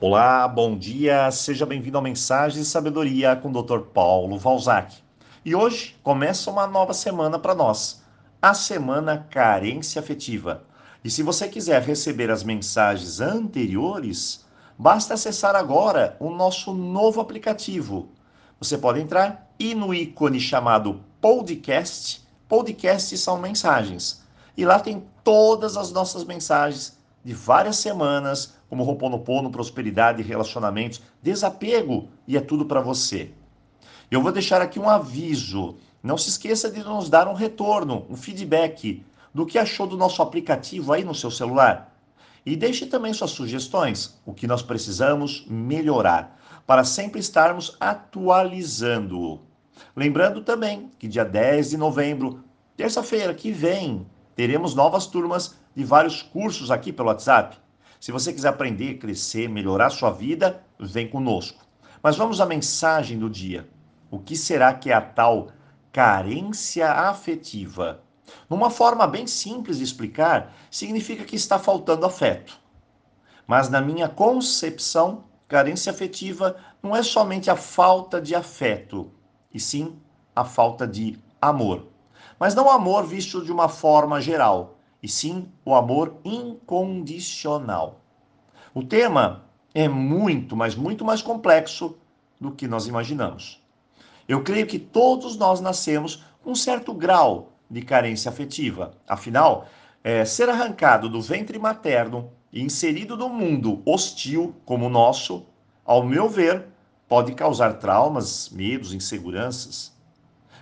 Olá, bom dia, seja bem-vindo ao Mensagem de Sabedoria com o Dr. Paulo Valzac. E hoje começa uma nova semana para nós, a Semana Carência Afetiva. E se você quiser receber as mensagens anteriores, basta acessar agora o nosso novo aplicativo. Você pode entrar e no ícone chamado Podcast, podcasts são mensagens. E lá tem todas as nossas mensagens de várias semanas, como Roponopono, prosperidade, relacionamentos, desapego e é tudo para você. Eu vou deixar aqui um aviso. Não se esqueça de nos dar um retorno, um feedback do que achou do nosso aplicativo aí no seu celular. E deixe também suas sugestões, o que nós precisamos melhorar, para sempre estarmos atualizando. Lembrando também que dia 10 de novembro, terça-feira que vem, teremos novas turmas de vários cursos aqui pelo WhatsApp. Se você quiser aprender, crescer, melhorar sua vida, vem conosco. Mas vamos à mensagem do dia. O que será que é a tal carência afetiva? Numa forma bem simples de explicar, significa que está faltando afeto. Mas na minha concepção, carência afetiva não é somente a falta de afeto, e sim a falta de amor. Mas não amor visto de uma forma geral, e sim o amor incondicional. O tema é muito, mas muito mais complexo do que nós imaginamos. Eu creio que todos nós nascemos com um certo grau de carência afetiva. Afinal, é, ser arrancado do ventre materno e inserido no mundo hostil como o nosso, ao meu ver, pode causar traumas, medos, inseguranças.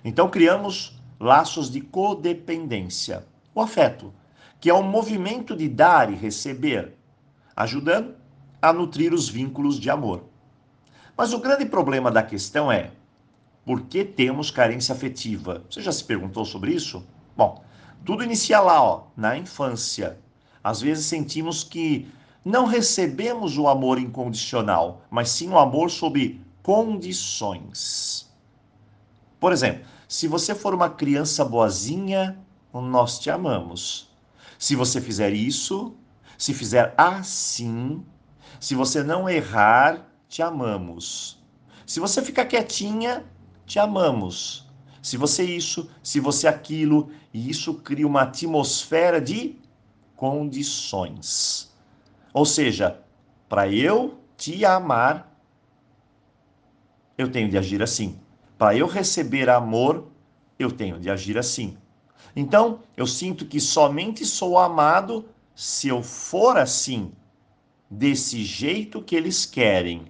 Então criamos laços de codependência, o afeto, que é um movimento de dar e receber, ajudando a nutrir os vínculos de amor. Mas o grande problema da questão é: por que temos carência afetiva? Você já se perguntou sobre isso? Bom, tudo inicia lá, ó, na infância. Às vezes sentimos que não recebemos o amor incondicional, mas sim o amor sob condições. Por exemplo, se você for uma criança boazinha, nós te amamos. Se você fizer isso, se fizer assim, se você não errar, te amamos. Se você ficar quietinha, te amamos. Se você isso, se você aquilo, e isso cria uma atmosfera de condições. Ou seja, para eu te amar, eu tenho de agir assim. Para eu receber amor, eu tenho de agir assim. Então, eu sinto que somente sou amado se eu for assim, desse jeito que eles querem.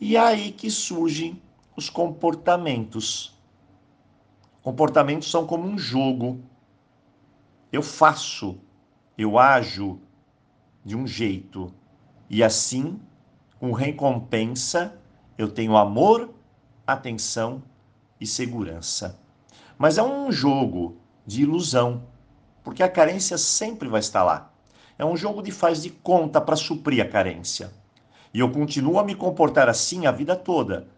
E é aí que surgem os comportamentos. Comportamentos são como um jogo. Eu faço, eu ajo de um jeito. E assim, com recompensa, eu tenho amor atenção e segurança. Mas é um jogo de ilusão, porque a carência sempre vai estar lá. É um jogo de faz de conta para suprir a carência. E eu continuo a me comportar assim a vida toda.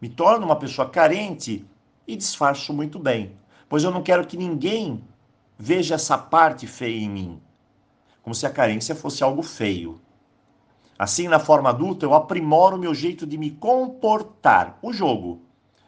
Me torno uma pessoa carente e disfarço muito bem, pois eu não quero que ninguém veja essa parte feia em mim, como se a carência fosse algo feio. Assim, na forma adulta, eu aprimoro o meu jeito de me comportar. O jogo.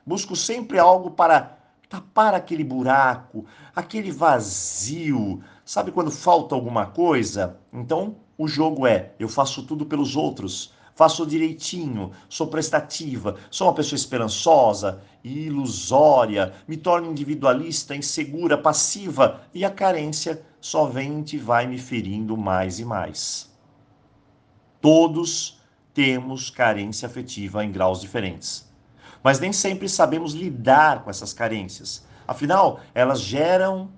Busco sempre algo para tapar aquele buraco, aquele vazio. Sabe quando falta alguma coisa? Então, o jogo é: eu faço tudo pelos outros, faço direitinho, sou prestativa, sou uma pessoa esperançosa, ilusória, me torno individualista, insegura, passiva e a carência somente vai me ferindo mais e mais. Todos temos carência afetiva em graus diferentes. Mas nem sempre sabemos lidar com essas carências. Afinal, elas geram,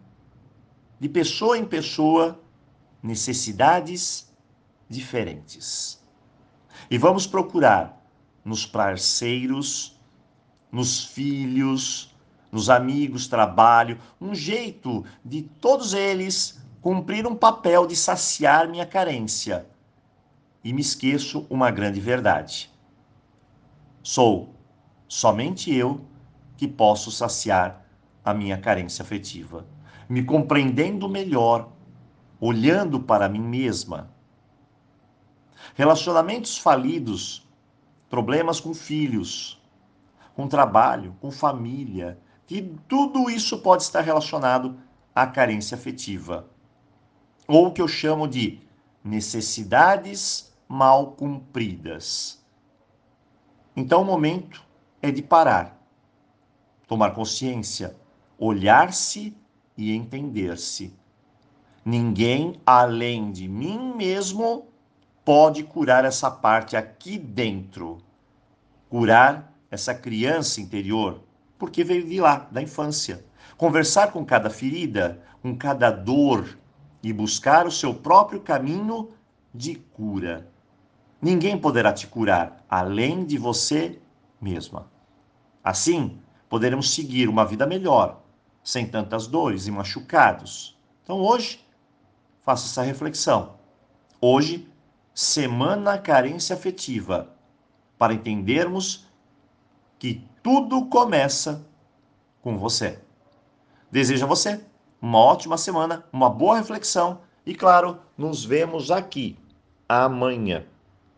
de pessoa em pessoa, necessidades diferentes. E vamos procurar nos parceiros, nos filhos, nos amigos, trabalho, um jeito de todos eles cumprir um papel de saciar minha carência e me esqueço uma grande verdade. Sou somente eu que posso saciar a minha carência afetiva, me compreendendo melhor, olhando para mim mesma. Relacionamentos falidos, problemas com filhos, com trabalho, com família, e tudo isso pode estar relacionado à carência afetiva. Ou o que eu chamo de necessidades mal cumpridas. Então o momento é de parar, tomar consciência, olhar-se e entender-se. Ninguém além de mim mesmo pode curar essa parte aqui dentro, curar essa criança interior, porque veio de lá, da infância. Conversar com cada ferida, com cada dor e buscar o seu próprio caminho de cura. Ninguém poderá te curar além de você mesma. Assim, poderemos seguir uma vida melhor, sem tantas dores e machucados. Então, hoje, faça essa reflexão. Hoje, Semana Carência Afetiva, para entendermos que tudo começa com você. Desejo a você uma ótima semana, uma boa reflexão e, claro, nos vemos aqui amanhã.